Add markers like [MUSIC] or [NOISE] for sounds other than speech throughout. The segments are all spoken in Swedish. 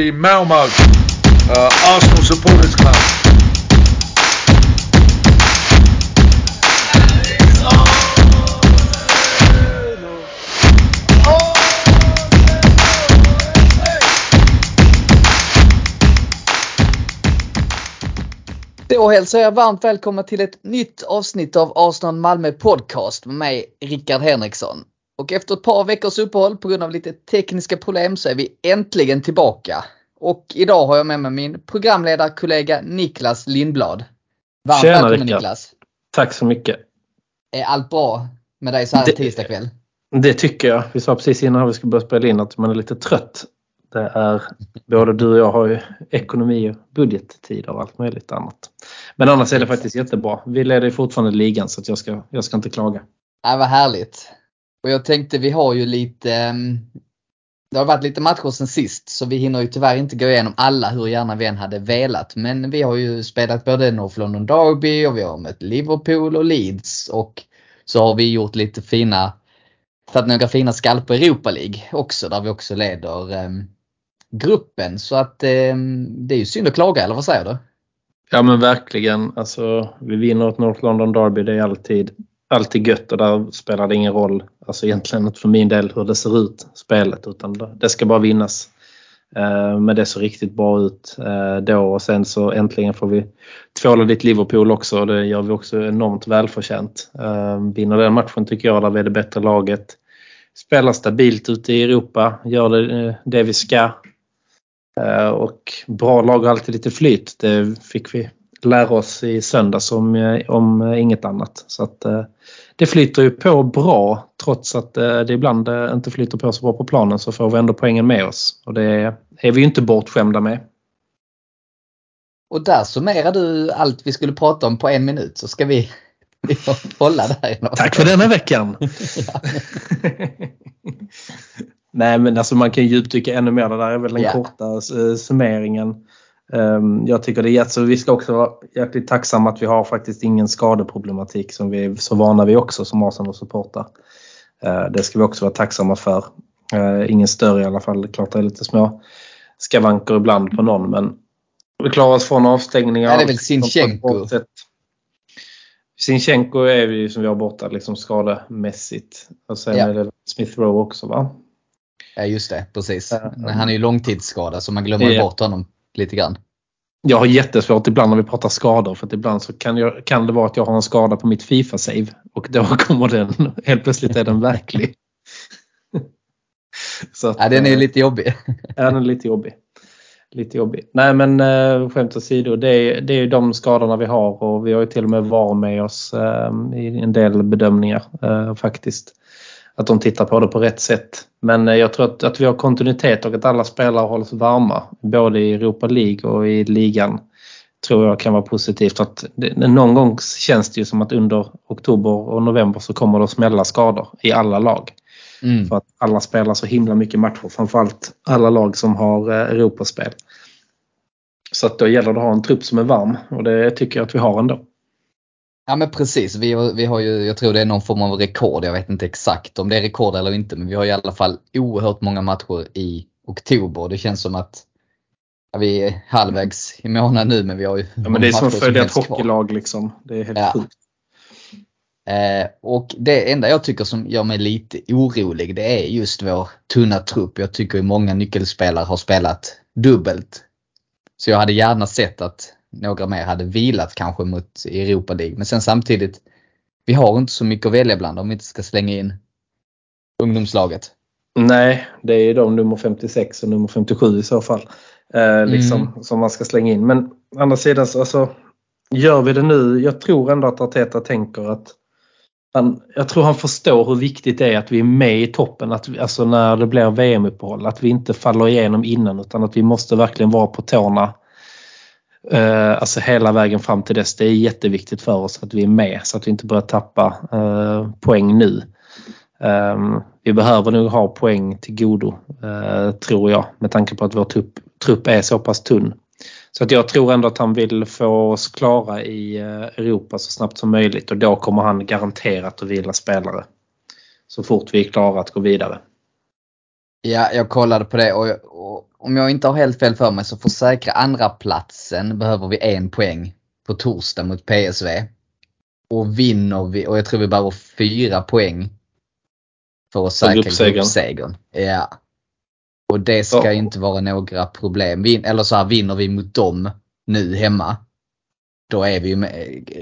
the Malmo uh, Arsenal Supporters Club. Då hälsar jag varmt välkomna till ett nytt avsnitt av Arsenal Malmö Podcast med mig Rickard Henriksson. Och efter ett par veckors uppehåll på grund av lite tekniska problem så är vi äntligen tillbaka. Och idag har jag med mig min programledarkollega Niklas Lindblad. Varmt Tjena, välkommen Rickard. Niklas. Tack så mycket. Är allt bra med dig så här Det- tisdag kväll? Det tycker jag. Vi sa precis innan vi skulle börja spela in att man är lite trött. Det är, både du och jag har ju ekonomi och budgettid och allt möjligt annat. Men annars är det faktiskt jättebra. Vi leder ju fortfarande ligan så jag, ska, jag ska inte klaga. Ja, vad härligt. Och jag tänkte vi har ju lite ehm, det har varit lite matcher sen sist så vi hinner ju tyvärr inte gå igenom alla hur gärna vi än hade velat. Men vi har ju spelat både North London Derby och vi har mött Liverpool och Leeds och så har vi gjort lite fina tagit några fina skalper i Europa League också där vi också leder eh, gruppen. Så att eh, det är ju synd att klaga eller vad säger du? Ja men verkligen. Alltså, vi vinner ett North London Derby. Det är alltid, alltid gött och där spelar det ingen roll. Alltså egentligen inte för min del hur det ser ut, spelet. Utan det ska bara vinnas. Eh, men det ser riktigt bra ut eh, då och sen så äntligen får vi tvåla dit Liverpool också och det gör vi också enormt välförtjänt. Eh, vinner den matchen tycker jag där vi är det bättre laget. Spelar stabilt ute i Europa, gör det, det vi ska. Och bra lag har alltid lite flyt. Det fick vi lära oss i söndags om, eh, om eh, inget annat. Så att, eh, det flyter ju på bra trots att det ibland inte flyter på så bra på planen så får vi ändå poängen med oss. Och det är vi ju inte bortskämda med. Och där summerar du allt vi skulle prata om på en minut så ska vi, [LAUGHS] hålla där. Tack för denna veckan! [LAUGHS] Nej men alltså man kan djupdyka ännu mer. Det där är väl den Ja. korta summeringen. Ehm, Jag tycker det är jätte, så vi ska också vara jäkligt tacksamma att vi har faktiskt ingen skadeproblematik som vi är så vana vid också som Arsenal-supportrar. Eh, Det ska vi också vara tacksamma för. Eh, Ingen större i alla fall. Klart det är lite små skavanker ibland på någon men vi klarar oss från avstängningar. Ja, det är väl Sinchenko. Sinchenko är vi som vi har borta liksom skademässigt. Och sen Ja. är det Smith Rowe också va? Ja just det, precis. Han är ju långtidsskadad så man glömmer Ja. bort honom lite grann. Jag har jättesvårt ibland när vi pratar skador för att ibland så kan, jag, kan det vara att jag har en skada på mitt Fifa-save och då [LAUGHS] kommer den, helt plötsligt är den verklig. [LAUGHS] så att, Ja, den är eh, lite jobbig. [LAUGHS] Ja, den är lite jobbig. Lite jobbig. Nej men eh, skämt åsido, det är, det är ju de skadorna vi har och vi har ju till och med VAR med oss eh, i en del bedömningar eh, faktiskt. Att de tittar på det på rätt sätt. Men eh, jag tror att, att vi har kontinuitet och att alla spelare hålls varma. Både i Europa League och i ligan. Tror jag kan vara positivt. Att det, någon gång känns det ju som att under oktober och november så kommer det att smälla skador i alla lag. Mm. För att alla spelar så himla mycket matcher. Framförallt alla lag som har eh, Europaspel. Så att då gäller det att ha en trupp som är varm och det tycker jag att vi har ändå. Ja men precis, vi har, vi har ju, jag tror det är någon form av rekord, jag vet inte exakt om det är rekord eller inte, men vi har i alla fall oerhört många matcher i oktober. Det känns som att ja, vi är halvvägs i månaden nu men vi har ju Ja, men det är som att följa ett helst kvar. hockeylag liksom. Det är helt Ja. sjukt. Eh, och det enda jag tycker som gör mig lite orolig det är just vår tunna trupp. Jag tycker många nyckelspelare har spelat dubbelt. Så jag hade gärna sett att några mer hade vilat kanske mot Europa League. Men sen samtidigt, vi har inte så mycket att välja bland om vi inte ska slänga in ungdomslaget. Nej, det är ju de nummer 56 och nummer 57 i så fall. Eh, liksom, Mm. Som man ska slänga in. Men å andra sidan så alltså, gör vi det nu. Jag tror ändå att Arteta tänker att han, jag tror han förstår hur viktigt det är att vi är med i toppen. Att vi, alltså när det blir VM-uppehåll. Att vi inte faller igenom innan utan att vi måste verkligen vara på tårna. Eh, alltså hela vägen fram till dess. Det är jätteviktigt för oss att vi är med så att vi inte börjar tappa eh, poäng nu. Um, vi behöver nog ha poäng till godo, uh, tror jag, med tanke på att vår trupp, trupp är så pass tunn. Så att jag tror ändå att han vill få oss klara i uh, Europa så snabbt som möjligt och då kommer han garanterat att vila spelare. Så fort vi är klara att gå vidare. Ja, jag kollade på det och, och om jag inte har helt fel för mig så för att säkra andra platsen behöver vi en poäng på torsdag mot PSV. Och vinner vi, och jag tror vi behöver fyra poäng för att säkra gruppsegern. Ja. Och det ska Ja. inte vara några problem. Vin, eller så här, vinner vi mot dem nu hemma. Då är, vi,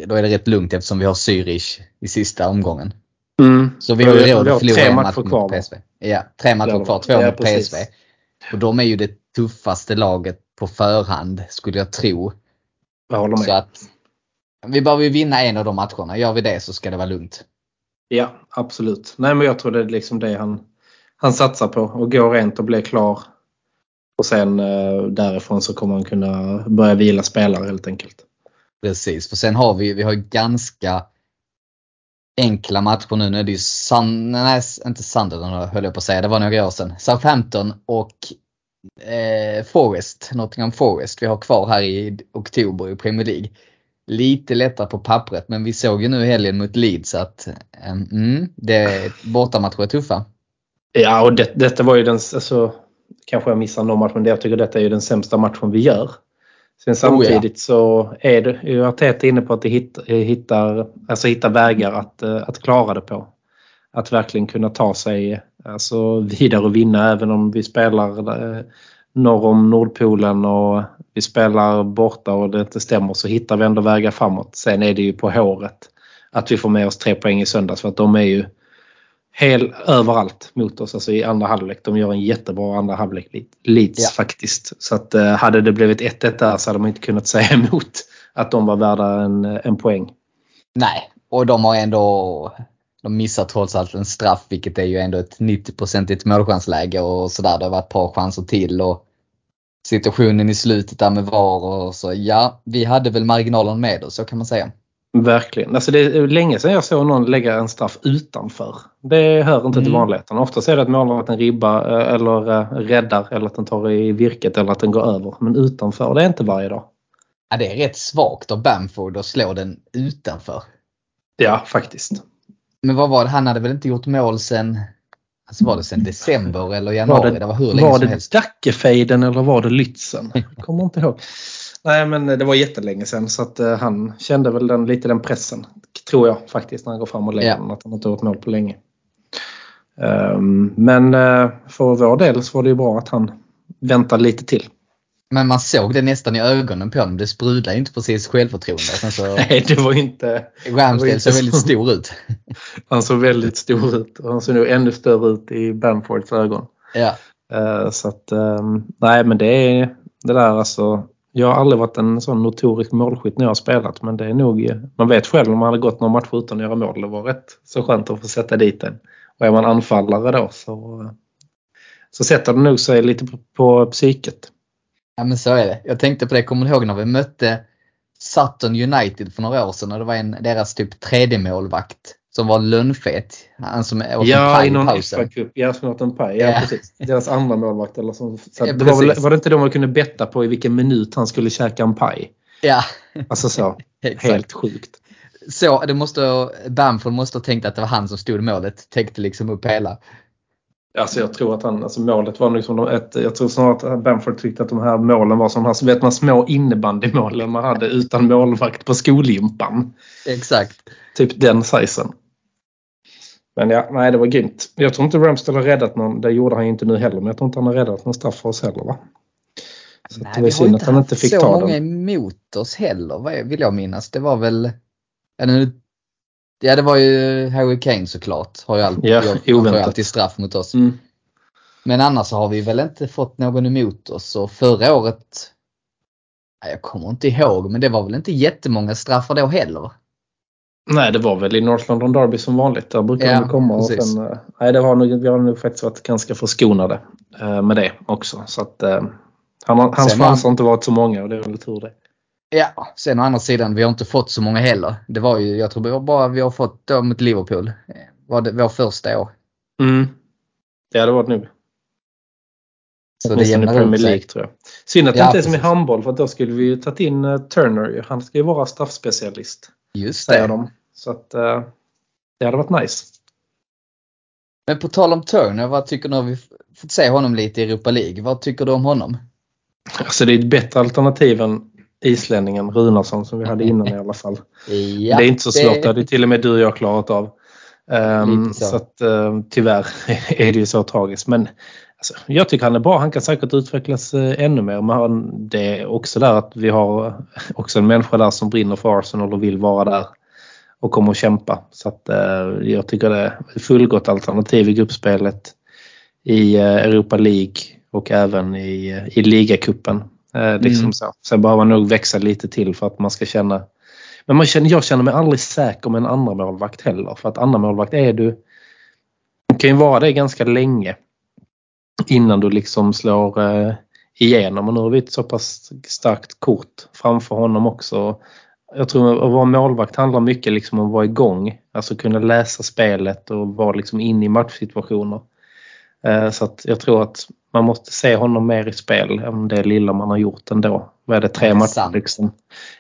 då är det rätt lugnt eftersom vi har Zürich i sista omgången. Mm. Så vi har ju råd att förlora en match mot? PSV. Ja, tre matcher kvar. Två ja, mot. PSV. Och de är ju det tuffaste laget på förhand skulle jag tro. Jag håller med. Så att vi behöver ju vinna en av de matcherna. Gör vi det så ska det vara lugnt. Ja, absolut. Nej, men jag tror det är liksom det han, han satsar på. Och gå rent och bli klar. Och sen eh, därifrån så kommer han kunna börja vila spelare helt enkelt. Precis, för sen har vi, vi har ganska enkla matcher nu. Nu är det ju Sun, nej inte Sunderland höll jag på att säga, det var några år sedan. Southampton och eh, Forest, Nottingham Forest. Vi har kvar här i oktober i Premier League. Lite lättare på pappret men vi såg ju nu i helgen mot Leeds att eh, mm, det, bortamatcher är tuffa. Ja, och det, detta var ju den, alltså, kanske jag missar någon match, men det, jag tycker detta är ju den sämsta matchen vi gör. Sen samtidigt så är det ju Arteta inne på att det hitt, hittar, alltså hittar vägar att, eh, att klara det på. Att verkligen kunna ta sig alltså, vidare och vinna även om vi spelar eh, norr om Nordpolen och vi spelar borta och det inte stämmer så hittar vi ändå vägar framåt. Sen är det ju på håret att vi får med oss tre poäng i söndags för att de är ju hel överallt mot oss alltså i andra halvlek. De gör en jättebra andra halvlek Leeds Ja. faktiskt. Så att eh, hade det blivit 1-1 där så hade man inte kunnat [LAUGHS] säga emot att de var värda en, en poäng. Nej, och de har ändå de missar trots allt en straff vilket är ju ändå ett 90-procentigt målchansläge och sådär. Det har varit ett par chanser till och situationen i slutet där med VAR och så. Ja, vi hade väl marginalen med oss, så kan man säga. Verkligen. Alltså det är länge sedan jag såg någon lägga en straff utanför. Det hör inte till Mm. vanligheten. Ofta är det att målvakten ribbar eh, eller eh, räddar eller att den tar i virket eller att den går över. Men utanför, det är inte varje dag. Ja, det är rätt svagt av Bamford att slå den utanför. Ja, faktiskt. Men vad var det? Han hade väl inte gjort mål sen, alltså var det sen december eller januari? Var det, det, var hur länge var som det helst. Dackefejden eller var det Lützen? Jag kommer inte ihåg. Nej men det var jättelänge sedan så att eh, han kände väl den, lite den pressen. Tror jag faktiskt när han går fram och lägger Ja. den. Att han inte har gjort mål på länge. Ehm, men eh, för vår del så var det ju bra att han väntade lite till. Men man såg det nästan i ögonen på honom. Det sprudlade inte precis självförtroende. Sen så [LAUGHS] Nej det var inte... Ramsdale såg väldigt stor ut. [LAUGHS] Han såg väldigt stor ut och han såg nog ännu större ut i Bamfords ögon. Ja. Eh, Så att, ehm, nej men det är det där alltså. Jag har aldrig varit en sån notorisk målskytt när jag har spelat men det är nog, man vet själv om man hade gått några matcher utan att göra mål. Det var rätt så skönt att få sätta dit den. Och är man anfallare då så, så sätter det nog sig lite på, på psyket. Ja men så är det. Jag tänkte på det, kommer du ihåg när vi mötte Sutton United för några år sedan och det var en, deras typ tredje målvakt som var lönnfet. Han som åt en Ja, paj i någon pausen. FA-cup. Ja, som åt en paj. Ja, Ja. precis. Deras andra målvakt. Eller så. Så Ja, det var, väl, var det inte då man kunde betta på i vilken minut han skulle käka en paj? Ja, Alltså så. [LAUGHS] Helt sjukt. Så det måste, Bamford måste ha tänkt att det var han som stod i målet. Täckte liksom upp hela. Alltså jag tror att han, alltså målet var liksom de- ett, jag tror snarare att Bamford tyckte att de här målen var som de här, vet man, små innebandymålen man hade utan målvakt på skolgympan. Exakt. Typ den sizen. Men ja, nej det var grymt. Jag tror inte Ramsdale har räddat någon, det gjorde han ju inte nu heller, men jag tror inte han har räddat någon straff för oss heller va? Så Nej, det var har synd att han inte fick så ta många den. emot oss heller, vill jag minnas. Det var väl... Ja, det var ju Harry Kane såklart. Har ju alltid, Ja, jag- oväntat. alltid straff mot oss. Mm. Men annars så har vi väl inte fått någon emot oss och förra året, jag kommer inte ihåg, men det var väl inte jättemånga straffar då heller. Nej, det var väl i North London Derby som vanligt. Där brukar Ja, de komma. Och precis. sen, eh, nej, det har nog, vi har nog faktiskt varit ganska förskonade eh, med det också. Så att, eh, han, hans Sen chanser har inte varit så många och det är väl tur det. Ja, sen å andra sidan, vi har inte fått så många heller. Det var ju, jag tror var bara vi har fått då mot Liverpool. Var det vår första år. Mm. Ja, det var det nog. Så det jämnar Premier. League tror jag. Synd att det Ja, inte är som i handboll för då skulle vi ju tagit in Turner. Han ska ju vara straffspecialist. Just Säger det. de. Så att eh, det hade varit nice. Men på tal om Turner, vad tycker du? Har vi fått se honom lite i Europa League. Vad tycker du om honom? Alltså det är ett bättre alternativ än islänningen Runarsson som vi hade innan i alla fall. [LAUGHS] Ja, det är inte så svårt, det hade till och med du och jag klarat av. Um, så. så att, uh, tyvärr [LAUGHS] är det ju så tragiskt. Men alltså, jag tycker han är bra. Han kan säkert utvecklas uh, ännu mer. Men det är också där att vi har [LAUGHS] också en människa där som brinner för Arsenal och vill vara där och kommer att kämpa. Så att, uh, jag tycker det är ett fullgott alternativ i gruppspelet i Europa League och även i, i ligacupen. Eh, liksom mm. så. Sen behöver man nog växa lite till för att man ska känna men man känner, jag känner mig aldrig säker med en andra målvakt heller. För att andra målvakt är du... Du kan ju vara det ganska länge innan du liksom slår eh, igenom. Och nu har vi ett så pass starkt kort framför honom också. Jag tror att vara målvakt handlar mycket liksom om att vara igång. Alltså kunna läsa spelet och vara liksom inne i matchsituationer. Eh, så att jag tror att man måste se honom mer i spel än det lilla man har gjort ändå. Vad är det, tre matcher liksom,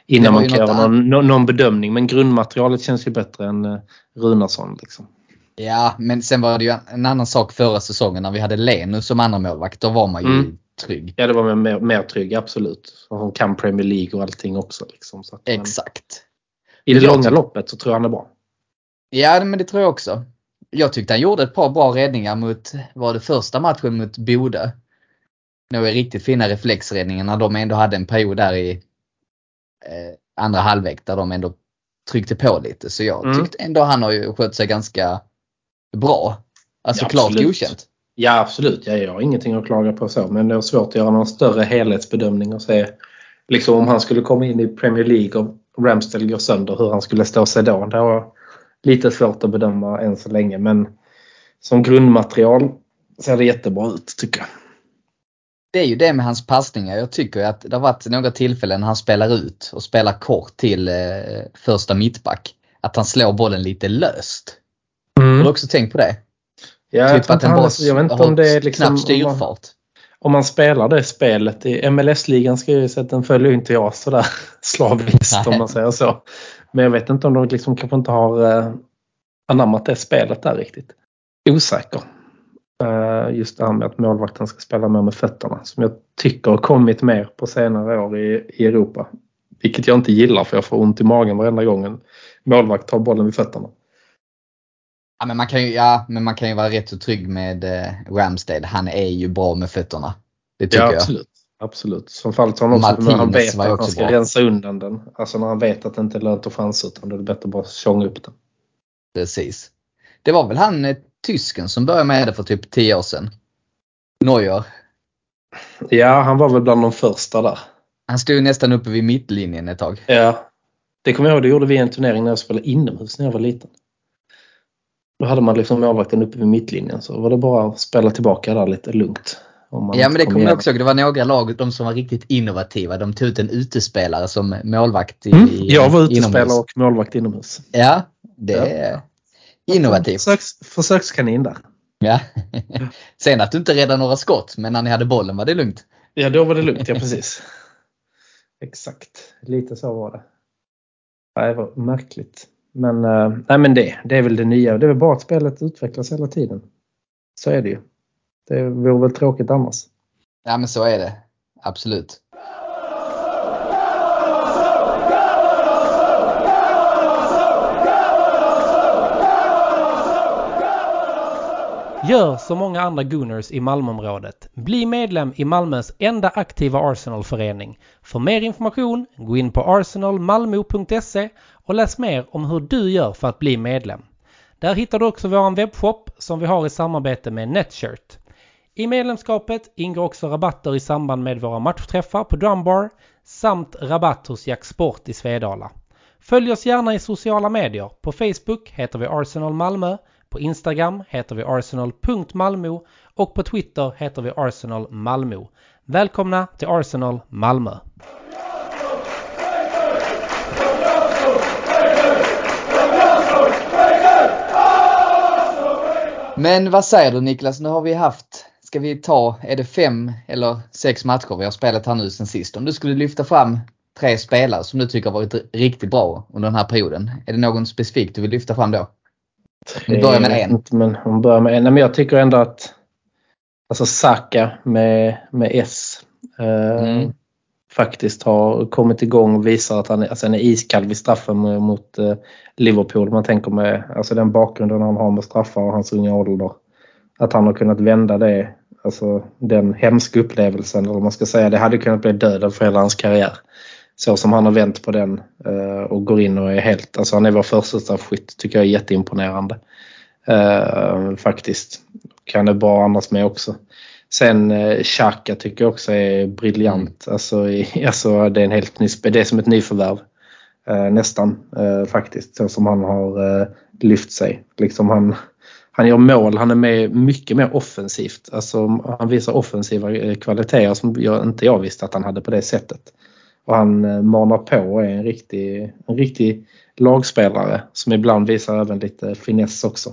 innan man kan göra någon, någon, bedömning. Men grundmaterialet känns ju bättre än uh, Runarsson. Liksom. Ja, men sen var det ju en annan sak förra säsongen när vi hade Lenu som andra målvakt. Då var man ju mm. Trygg. Ja, det var mer, mer trygg, absolut. Hon kan Premier League och allting också. Liksom, så att, Exakt. I det långa loppet så tror jag han är bra. Ja, men det tror jag också jag tyckte han gjorde ett par bra räddningar mot, var det första matchen mot Bode? Några riktigt fina reflexräddningar när de ändå hade en period där i eh, andra halvlek där de ändå tryckte på lite. Så jag mm. tyckte ändå han har ju skött sig ganska bra. Alltså ja, klart godkänt. Ja absolut, ja, jag har ingenting att klaga på så. Men det är svårt att göra någon större helhetsbedömning och se liksom om han skulle komma in i Premier League och Ramsdale går sönder hur han skulle stå sig då. Det har lite svårt att bedöma än så länge men som grundmaterial ser det jättebra ut tycker jag. Det är ju det med hans passningar. Jag tycker att det har varit några tillfällen när han spelar ut och spelar kort till eh, första mittback. Att han slår bollen lite löst. Mm. Har du också tänkt på det? Ja, typ att den bara jag vet inte om det är liksom, knappt styrfart. Om man, om man spelar det spelet i MLS-ligan ska jag ju säga att den följer inte jag sådär [LAUGHS] slaviskt om man säger så. Men jag vet inte om de liksom kanske inte har eh, anammat det spelet där riktigt. Osäker. Eh, just det här med att målvakten ska spela mer med fötterna som jag tycker har kommit mer på senare år i, i Europa. Vilket jag inte gillar för jag får ont i magen varenda gång en målvakt tar bollen vid fötterna. Ja men man kan ju, ja, men man kan ju vara rätt så trygg med eh, Ramsdale. Han är ju bra med fötterna. Det tycker ja, absolut. Absolut. Som fallet han också när han vet att han ska bra. rensa undan den. Alltså när han vet att det inte är lönt att chansa utan då är det bättre att bara tjonga upp den. Precis. Det var väl han eh, tysken som började med det för typ 10 år sedan. Neuer. Ja, han var väl bland de första där. Han stod nästan uppe vid mittlinjen ett tag. Ja. Det kommer jag ihåg, det gjorde vi i en turnering när jag spelade inomhus när jag var liten. Då hade man liksom målvakten uppe vid mittlinjen så var det bara att spela tillbaka där lite lugnt ja men det kommer jag också ihåg. Det var några lag de som var riktigt innovativa. De tog ut en utespelare som målvakt i, mm, Jag var utespelare inomhus. och målvakt inomhus. Ja, det ja. är innovativt. Försöks, försökskanin där. Ja. [LAUGHS] Sen att du inte räddade några skott men när ni hade bollen var det lugnt. Ja då var det lugnt, ja precis. [LAUGHS] Exakt, lite så var det. det var märkligt. Men, eh, nej, men det, det är väl det nya. Det är väl bara att spelet utvecklas hela tiden. Så är det ju. Det vore väl tråkigt annars. Ja men så är det. Absolut. Gör som många andra Gunners i Malmöområdet. Bli medlem i Malmös enda aktiva Arsenalförening. För mer information, gå in på arsenalmalmo.se och läs mer om hur du gör för att bli medlem. Där hittar du också vår webbshop som vi har i samarbete med Netshirt. I medlemskapet ingår också rabatter i samband med våra matchträffar på Drumbar samt rabatt hos Jack Sport i Svedala. Följ oss gärna i sociala medier. På Facebook heter vi Arsenal Malmö, på Instagram heter vi arsenal.malmo och på Twitter heter vi Arsenal Malmö. Välkomna till Arsenal Malmö! Men vad säger du Niklas? Nu har vi haft ska vi ta, är det fem eller sex matcher vi har spelat här nu sen sist? Om du skulle lyfta fram tre spelare som du tycker har varit riktigt bra under den här perioden. Är det någon specifik du vill lyfta fram då? Vi börjar med vet en. Men hon börjar med en. Nej, men jag tycker ändå att alltså Saka med, med S eh, Mm. faktiskt har kommit igång och visar att han, är- alltså han är iskall vid straffen mot, eh, Liverpool. Man tänker med alltså den bakgrunden han har med straffar och hans unga ålder. Att han har kunnat vända det, alltså den hemska upplevelsen, eller man ska säga, det hade kunnat bli döden för hela hans karriär. Så som han har vänt på den eh, och går in och är helt, alltså han är vår första straffskytt, tycker jag är jätteimponerande. Eh, faktiskt. Kan det bra annars med också. Sen eh, Xhaka tycker jag också är briljant. Alltså, i, [LAUGHS] alltså det är en helt ny, det är som ett nyförvärv. Nästan faktiskt. Så som han har lyft sig. Liksom han, han gör mål, han är med mycket mer offensivt. Alltså, han visar offensiva kvaliteter som jag, inte jag visste att han hade på det sättet. Och han eh, manar på och är en riktig, en riktig lagspelare som ibland visar även lite finess också.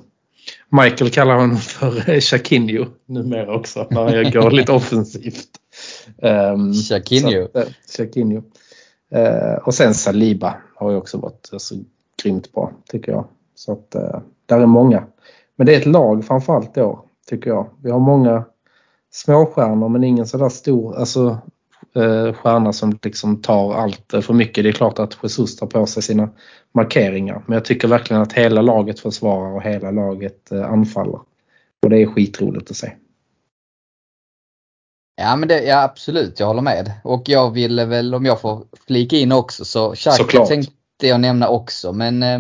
Michael kallar honom för eh, Shaquinho numera också när han går lite [LAUGHS] offensivt. Um, Shaquinho. så att, eh, Shaquinho. Eh, och sen Saliba har ju också varit alltså, grymt bra tycker jag. Så att eh, där är många. Men det är ett lag framförallt då tycker jag. Vi har många småstjärnor men ingen sådär stor alltså, eh, stjärna som liksom tar allt eh, för mycket. Det är klart att Jesus tar på sig sina markeringar. Men jag tycker verkligen att hela laget försvarar och hela laget eh, anfaller. Och det är skitroligt att se. Ja men det, ja absolut, jag håller med. Och jag ville väl, om jag får flika in också, så Xhaka tänkte jag nämna också. Men eh,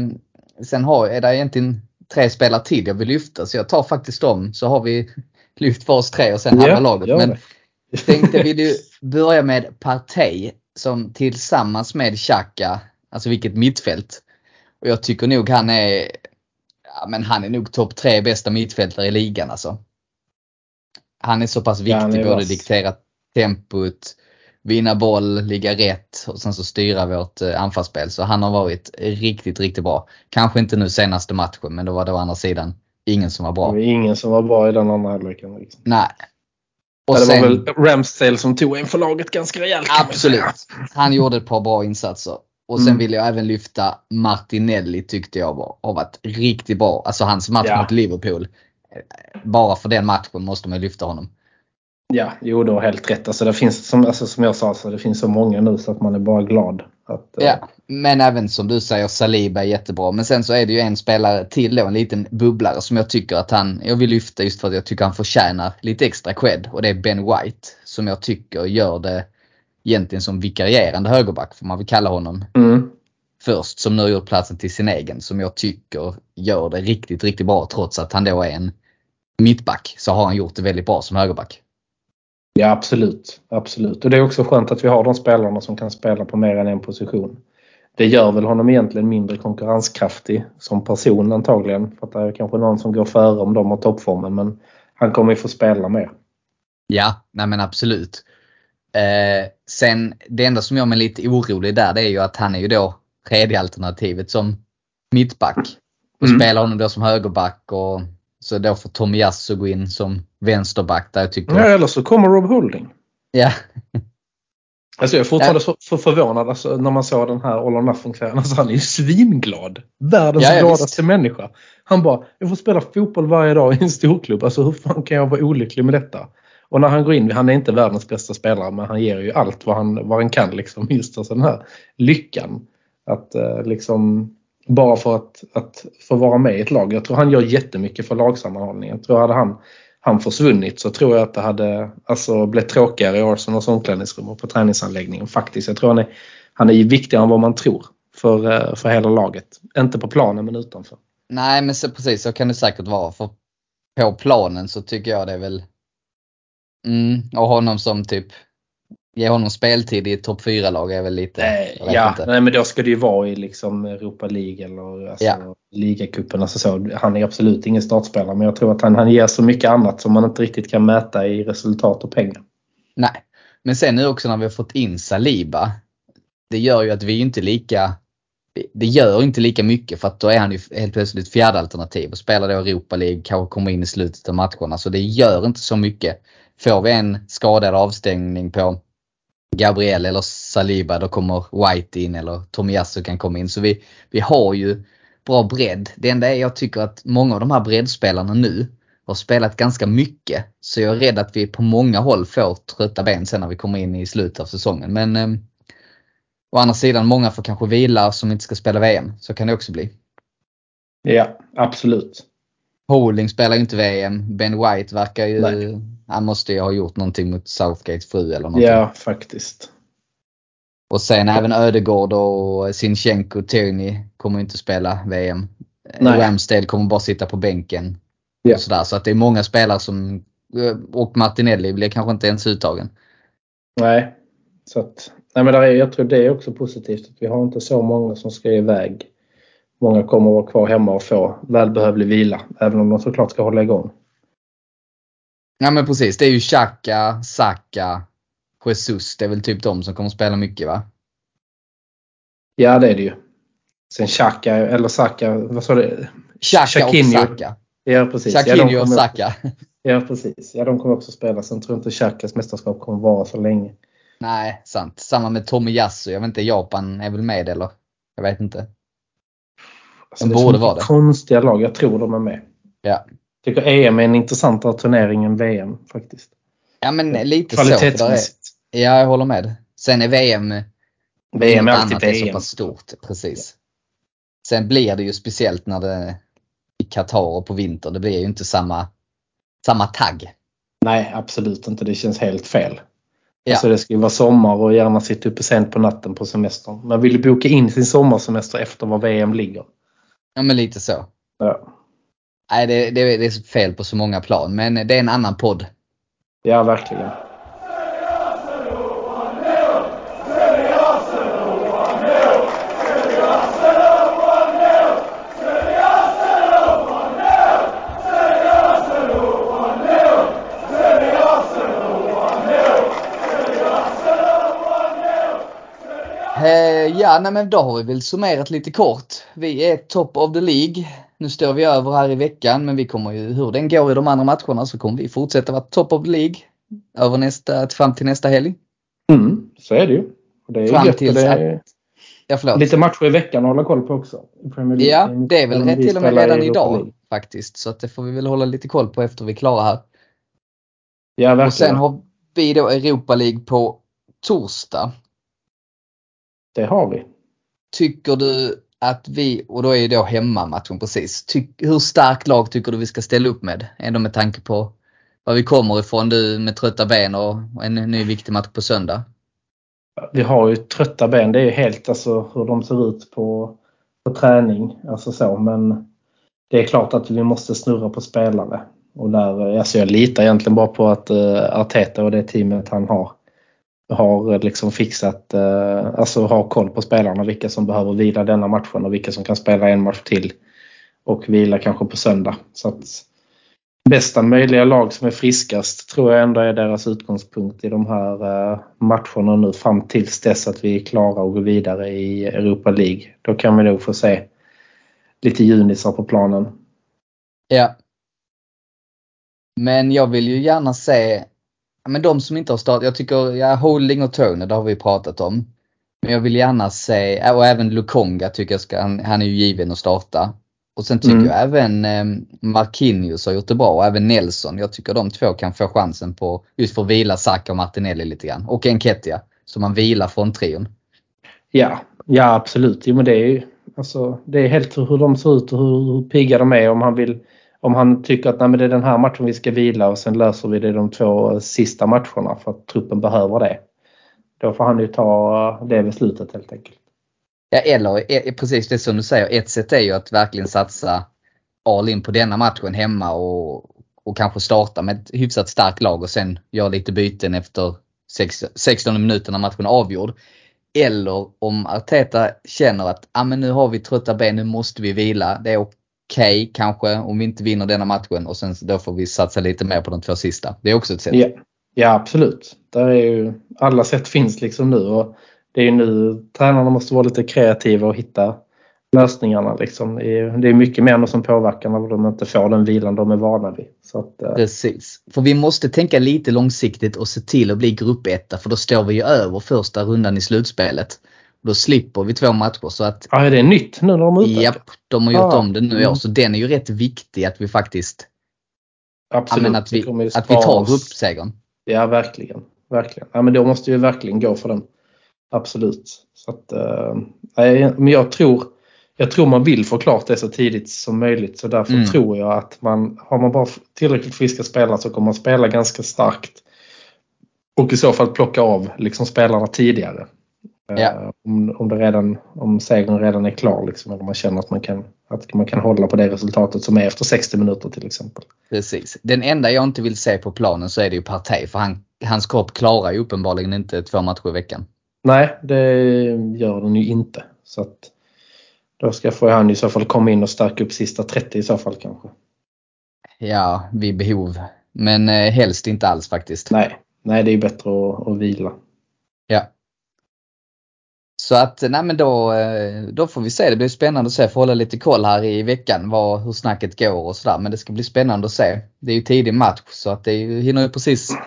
sen har, är det egentligen tre spelare till jag vill lyfta så jag tar faktiskt dem. Så har vi lyft för oss tre och sen halva laget. gör Men. Jag tänkte vill du börja med Partey som tillsammans med Xhaka, alltså vilket mittfält. Och jag tycker nog han är, ja men han är nog topp tre bästa mittfältare i ligan alltså. Han är så pass Ja, viktig, är både diktera tempot, vinna boll, ligga rätt och sen så styra vårt eh, anfallsspel. Så han har varit riktigt, riktigt bra. Kanske inte nu senaste matchen, men då var det å andra sidan ingen som var Det bra. var ingen som var bra i den andra halvleken. Liksom. Nej. Och Ja, det sen, var väl Ramsdale som tog en för laget ganska rejält. absolut. Han gjorde ett par bra insatser. Och sen Mm. vill jag även lyfta Martinelli tyckte jag var, har varit riktigt bra. Alltså hans match Ja. mot Liverpool. Bara för den matchen måste man lyfta honom. Ja, jo du har helt rätt. Alltså, det finns, som, alltså, som jag sa, så det finns så många nu så att man är bara glad. Att, eh, Ja, men även som du säger Saliba är jättebra. Men sen så är det ju en spelare till då, en liten bubblare som jag tycker att han, jag vill lyfta just för att jag tycker han förtjänar lite extra cred. Och det är Ben White. Som jag tycker gör det egentligen som vikarierande högerback, får man väl kalla honom. Mm. Först som nu har gjort platsen till sin egen. Som jag tycker gör det riktigt, riktigt bra trots att han då är en mittback. Så har han gjort det väldigt bra som högerback. Ja, absolut. absolut. Och det är också skönt att vi har de spelarna som kan spela på mer än en position. Det gör väl honom egentligen mindre konkurrenskraftig som person antagligen. För att det är kanske någon som går före om de har toppformen. Men han kommer ju få spela mer. Ja, nej men absolut. Eh, sen det enda som gör mig lite orolig där det är ju att han är ju då tredje alternativet som mittback. Och Mm. spelar honom då som högerback och så då får Tomiyasu gå in som vänsterback där jag tycker... Ja, eller så kommer Rob Holding. Ja, [LAUGHS] Alltså jag är fortfarande så, så förvånad alltså, när man såg den här All or Nothing-serien. Alltså, han är ju svinglad. Världens Ja, ja, gladaste visst. människa. Han bara, jag får spela fotboll varje dag i en storklubb. Alltså hur fan kan jag vara olycklig med detta? Och när han går in, han är inte världens bästa spelare men han ger ju allt vad han, vad han kan liksom. Just alltså den här lyckan. Att eh, liksom bara för att, att få vara med i ett lag. Jag tror han gör jättemycket för lagsammanhållningen. Jag tror hade han, han försvunnit så tror jag att det hade alltså, blivit tråkigare i Arsenals omklädningsrum och på träningsanläggningen faktiskt. Jag tror han är, han är viktigare än vad man tror för, eh, för hela laget. Inte på planen men utanför. nej men så, precis så kan det säkert vara. För på planen så tycker jag det är väl... Mm, och honom som typ... Ge honom speltid i ett topp 4-lag är väl lite... vet ja, inte. nej, men då ska det ju vara i liksom Europa League eller alltså, Ja. ligacupen. Alltså så. Han är absolut ingen startspelare men jag tror att han, han ger så mycket annat som man inte riktigt kan mäta i resultat och pengar. Nej. Men sen nu också när vi har fått in Saliba. Det gör ju att vi inte lika det gör inte lika mycket för att då är han ju helt plötsligt fjärde alternativ och spelar då Europa League, kanske kommer in i slutet av matcherna. Så det gör inte så mycket. Får vi en skadad avstängning på Gabriel eller Saliba då kommer White in eller Tomiyasu kan komma in. Så vi, vi har ju bra bredd. Det enda är jag tycker att många av de här breddspelarna nu har spelat ganska mycket. Så jag är rädd att vi på många håll får trötta ben sen när vi kommer in i slutet av säsongen. Men eh, å andra sidan, många får kanske vila som inte ska spela VM. Så kan det också bli. Ja, absolut. Holding spelar ju inte VM. Ben White verkar ju... Nej. Han måste ju ha gjort någonting mot Southgate fru eller någonting. Ja, faktiskt. Och sen även Ödegård och Sinchenko och Tierney kommer inte spela VM. Nej. Ramsdale kommer bara sitta på bänken. Ja. Och sådär. Så att det är många spelare som... Och Martinelli blir kanske inte ens uttagen. Nej, så att, nej men där är, jag tror det är också positivt att vi har inte så många som ska iväg. Många kommer att vara kvar hemma och få välbehövlig vila, även om de såklart ska hålla igång. Ja men precis. Det är ju Xhaka, Saka, Jesus. Det är väl typ de som kommer spela mycket va? Ja, det är det ju. Sen Xhaka, eller Saka, vad sa du? Xhaka och. Saka. Ja, precis. ja, de Shaquinho och kommer- Saka. Ja, precis. Ja, de kommer också spela. Sen tror jag inte Xhakas mästerskap kommer vara så länge. Nej, sant. Samma med Tomiyasu. Jag vet inte, Japan är väl med eller? Jag vet inte. Alltså, De det är så borde vara det. konstiga lag. Jag tror de är med. Ja. tycker EM är en intressantare turnering än VM faktiskt. Ja men lite så. för där är- Kvalitetsmässigt. Ja, jag håller med. Sen är VM VM är alltid annat är så VM. pass stort. Precis. Sen blir det ju speciellt när det i Qatar och på vinter. Det blir ju inte samma, samma tagg. Nej, absolut inte. Det känns helt fel. Ja. Alltså det ska ju vara sommar och gärna sitta uppe sent på natten på semestern. Man vill ju boka in sin sommarsemester efter var VM ligger. Ja men lite så. Ja, Nej det, det, det är fel på så många plan. Men det är en annan podd. ja verkligen. Eh, ja, nej men då har vi väl summerat lite kort. Vi är top of the League. Nu står vi över här i veckan men vi kommer ju, hur den går i de andra matcherna så kommer vi fortsätta vara top of the League. Över nästa, fram till nästa helg. Mm, så är det ju. Det är Fram det är Ja, förlåt. lite matcher i veckan att hålla koll på också. Ja, det är väl rätt till och med redan idag faktiskt. Så att det får vi väl hålla lite koll på efter vi är klara här. Ja, verkligen. Och sen har vi då Europa League på torsdag. Det har vi. Tycker du att vi, och då är ju då hemmamatchen precis. Tyck, hur starkt lag tycker du vi ska ställa upp med? Ändå med tanke på var vi kommer ifrån du med trötta ben och en ny viktig match på söndag. Vi har ju trötta ben. Det är ju helt alltså hur de ser ut på, på träning. Alltså så. Men det är klart att vi måste snurra på spelare. Och där, alltså jag litar egentligen bara på att uh, Arteta och det teamet han har har eh, liksom fixat, eh, alltså har koll på spelarna. Vilka som behöver vila denna matchen och vilka som kan spela en match till. Och vila kanske på söndag. Så att bästa möjliga lag som är friskast tror jag ändå är deras utgångspunkt i de här eh, matcherna nu fram tills dess att vi är klara och går vidare i Europa League. Då kan vi nog få se lite junisar på planen. Ja. Men jag vill ju gärna se, men de som inte har startat, jag tycker, ja Holding och Turner, det har vi pratat om. Men jag vill gärna se, och även Lukonga tycker jag ska, han, han är ju given att starta. Och sen tycker Mm. jag även eh, Marquinhos har gjort det bra och även Nelson. Jag tycker de två kan få chansen på, just för att vila Saka och Martinelli lite grann. Och Enketia. Så man vilar från trion. Ja, ja absolut. Jo, men det, är, ju- alltså, det är helt hur de ser ut och hur, hur pigga de är. Om han, vill, om han tycker att Nej, men det är den här matchen vi ska vila och sen löser vi det de två sista matcherna för att truppen behöver det. Då får han ju ta det beslutet helt enkelt. Ja, eller eh, eh, precis det som du säger, ett sätt är ju att verkligen satsa all in på denna matchen hemma och, och kanske starta med ett hyfsat starkt lag och sen göra lite byten efter 16 minuter när matchen är avgjord. Eller om Arteta känner att ah, men nu har vi trötta ben, nu måste vi vila. Det är okej kanske om vi inte vinner denna matchen och sen då får vi satsa lite mer på de två sista. Det är också ett sätt. Ja, ja absolut. Där är ju, alla sätt finns liksom nu och det är ju nu tränarna måste vara lite kreativa och hitta lösningarna. Liksom. Det, är, mycket mer som påverkar när de inte får den vilan de är vana vid. Så att, eh, Precis. För vi måste tänka lite långsiktigt och se till att bli gruppetta för då står vi ju över första rundan i slutspelet. Då slipper vi två matcher. Så att, Ja, är det nytt nu när de utökar? japp, de har gjort Ah, om det nu i år. mm. Så den är ju rätt viktig att vi faktiskt Absolut. men att, vi, att vi tar gruppsegern. Ja, verkligen. verkligen. Ja, men då måste vi verkligen gå för den. Absolut. Så att, eh, men jag tror, jag tror man vill få klart det så tidigt som möjligt. Så därför Mm. tror jag att man, har man bara tillräckligt friska spelare så kommer man spela ganska starkt. Och i så fall plocka av liksom spelarna tidigare. Eh, Ja. Om, om, det redan, om segern redan är klar. Liksom, eller man känner att man, kan, att man kan hålla på det resultatet som är efter 60 minuter till exempel. Precis. Den enda jag inte vill se på planen så är det ju Partey. För han, hans kropp klarar ju uppenbarligen inte två matcher i veckan. Nej, det gör den ju inte. Så att då ska får han i så fall komma in och stärka upp sista 30 i så fall kanske. Ja, vid behov. Men eh, helst inte alls faktiskt. Nej, nej det är bättre att, att vila. Ja. Så att, nej men då, eh, då får vi se. Det blir spännande att se. Får hålla lite koll här i veckan vad, hur snacket går och sådär. Men det ska bli spännande att se. Det är ju tidig match så att det är hinner ju precis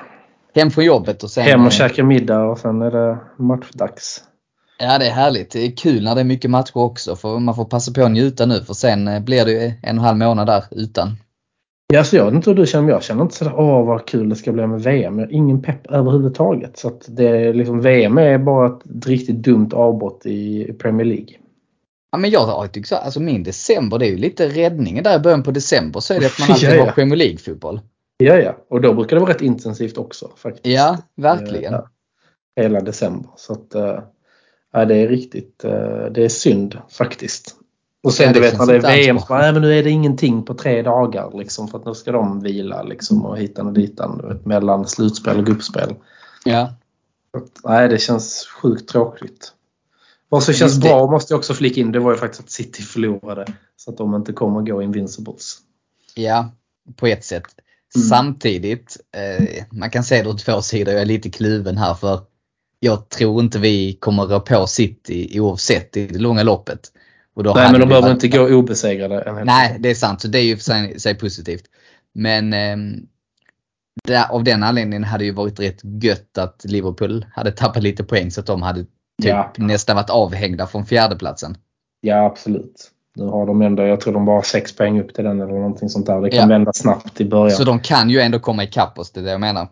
hem från jobbet och sen... Hem och käka middag och sen är det matchdags. Ja det är härligt. Det är kul när det är mycket matcher också. För man får passa på att njuta nu för sen eh, blir det ju en och en halv månad där utan. Ja, så jag vet inte hur du känner, men jag känner inte sådär åh vad kul det ska bli med VM. Jag har ingen pepp överhuvudtaget. Så att det liksom, VM är bara ett riktigt dumt avbrott i Premier League. Ja men jag tyckt så, alltså min december det är ju lite räddningen där i början på december så är det att man [LAUGHS] alltid Ja, ja. har Premier League-fotboll. Ja, ja. Och då brukar det vara rätt intensivt också faktiskt. Ja, verkligen. Ja, hela december. Så att, eh, ja, det är riktigt, eh, det är synd faktiskt. Och sen du vet när det är VM, så nej, men nu är det ingenting på tre dagar liksom för att nu ska de vila liksom och hitan och ditan vet, mellan slutspel och gruppspel. Ja. Att, nej, det känns sjukt tråkigt. Vad som känns det- bra måste jag också flika in, det var ju faktiskt att City förlorade. Så att de inte kommer gå Invincibles. Ja, på ett sätt. Mm. Samtidigt, eh, man kan se det ur två sidor. Jag är lite kluven här för jag tror inte vi kommer rå på City oavsett i det långa loppet. Nej, men de behöver inte gå obesegrade. Nej, det är sant. Så det är ju för sig, sig positivt. Men ehm, där, av den anledningen hade det ju varit rätt gött att Liverpool hade tappat lite poäng så att de hade typ Ja. nästan varit avhängda från fjärdeplatsen. Ja, absolut. Nu har de ändå, jag tror de bara har sex poäng upp till den eller någonting sånt där. Det kan Ja. vända snabbt i början. Så de kan ju ändå komma ikapp oss, det är det jag menar.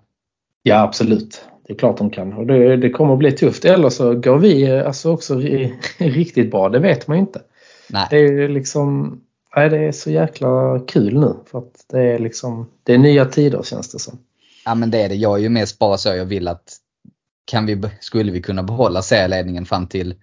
Ja, absolut. Det är klart de kan. Och det, det kommer att bli tufft. Eller så går vi eh, alltså också ri- [LAUGHS] riktigt bra. Det vet man ju inte. Nej. Det är liksom... Nej, det är så jäkla kul nu. För att det är liksom... Det är nya tider känns det som. Ja men det är det. Jag är ju mest bara så jag vill att kan vi, skulle vi kunna behålla serieledningen fram till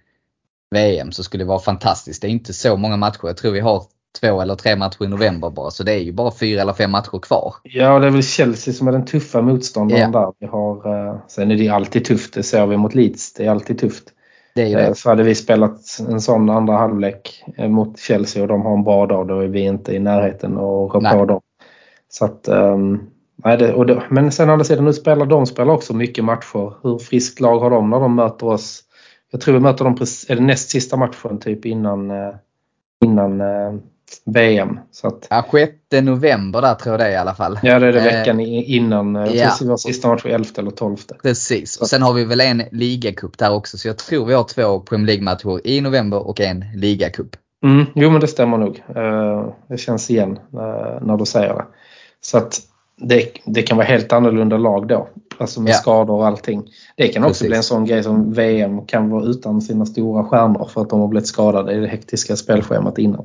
VM så skulle det vara fantastiskt. Det är inte så många matcher. Jag tror vi har två eller tre matcher i november bara. Så det är ju bara fyra eller fem matcher kvar. Ja, och det är väl Chelsea som är den tuffa motståndaren Ja. där. Vi har, eh, sen är det alltid tufft. Det ser vi mot Leeds. Det är alltid tufft. Det Eh, det. Så hade vi spelat en sån andra halvlek eh, mot Chelsea och de har en bra dag, då är vi inte i närheten att rå på dem. Så att, ehm, nej, det, och det, men sen andra sidan, nu spelar de spelar också mycket matcher. Hur friskt lag har de när de möter oss? Jag tror vi möter dem är det näst sista matchen typ innan, eh, innan VM. Så att, Ja, 6 november där tror jag det är i alla fall. ja, det är det Eh, veckan innan. eh, Jag ja. sista match var 11 eller 12. Precis. Och sen har vi väl en ligacup där också. Så jag tror vi har två Premier League-matcher i november och en ligacup. Mm, jo men det stämmer nog. Eh, Det känns igen eh, när du säger det. Så att det, det kan vara helt annorlunda lag då. Alltså med Ja. skador och allting. Det kan också Precis. bli en sån grej som VM kan vara utan sina stora stjärnor för att de har blivit skadade i det hektiska spelschemat innan.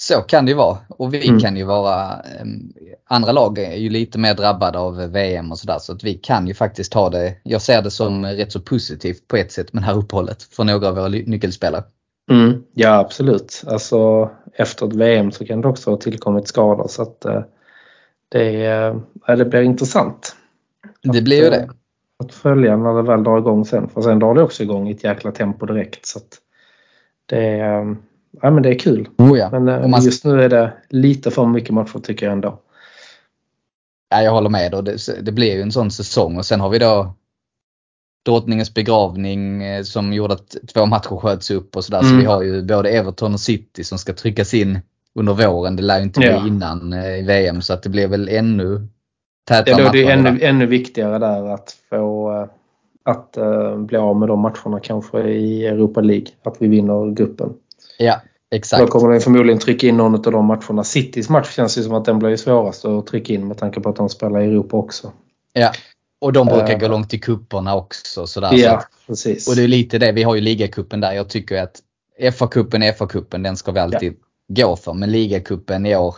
Så kan det ju vara. Och vi Mm. kan ju vara, em, andra lag är ju lite mer drabbade av VM och sådär. Så att vi kan ju faktiskt ha det, jag ser det som rätt så positivt på ett sätt med det här uppehållet för några av våra nyckelspelare. Mm, ja absolut. Alltså efter ett VM så kan det också ha tillkommit skador så att eh, det, eh, ja, det blir intressant. Det blir ju eh, det. Att följa när det väl drar igång sen. För sen drar det också igång i ett jäkla tempo direkt. Så att det, är, eh, ja, men det är kul. Oh ja. Men eh, man- just nu är det lite för mycket matcher tycker jag ändå. Ja, jag håller med. Och det, det blir ju en sån säsong och sen har vi då Drottningens begravning eh, som gjorde att två matcher sköts upp och sådär. Så Mm. vi har ju både Everton och City som ska tryckas in under våren. Det lär ju inte Ja. bli innan eh, i VM så att det blir väl ännu Ja, tätare då är det matcher. ännu, där. ännu viktigare där att få, att uh, bli av med de matcherna kanske i Europa League. Att vi vinner gruppen. Ja, exakt. Då kommer de förmodligen trycka in någon av de matcherna. Citys match känns ju som att den blir svårast att trycka in med tanke på att de spelar i Europa också. Ja, och de brukar Uh, gå långt i kupperna också. Sådär, Ja, så precis. och det är lite det, vi har ju ligacupen där. Jag tycker att FA-cupen är FA-cupen, den ska vi alltid gå för. Men ligacupen i år,